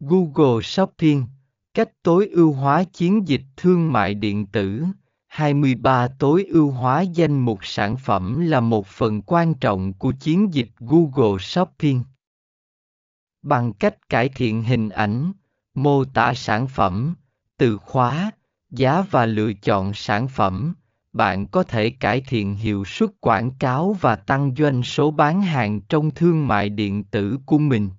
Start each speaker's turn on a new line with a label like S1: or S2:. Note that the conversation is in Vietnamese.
S1: Google Shopping, cách tối ưu hóa chiến dịch thương mại điện tử. 23 tối ưu hóa danh mục sản phẩm là một phần quan trọng của chiến dịch Google Shopping. Bằng cách cải thiện hình ảnh, mô tả sản phẩm, từ khóa, giá và lựa chọn sản phẩm, bạn có thể cải thiện hiệu suất quảng cáo và tăng doanh số bán hàng trong thương mại điện tử của mình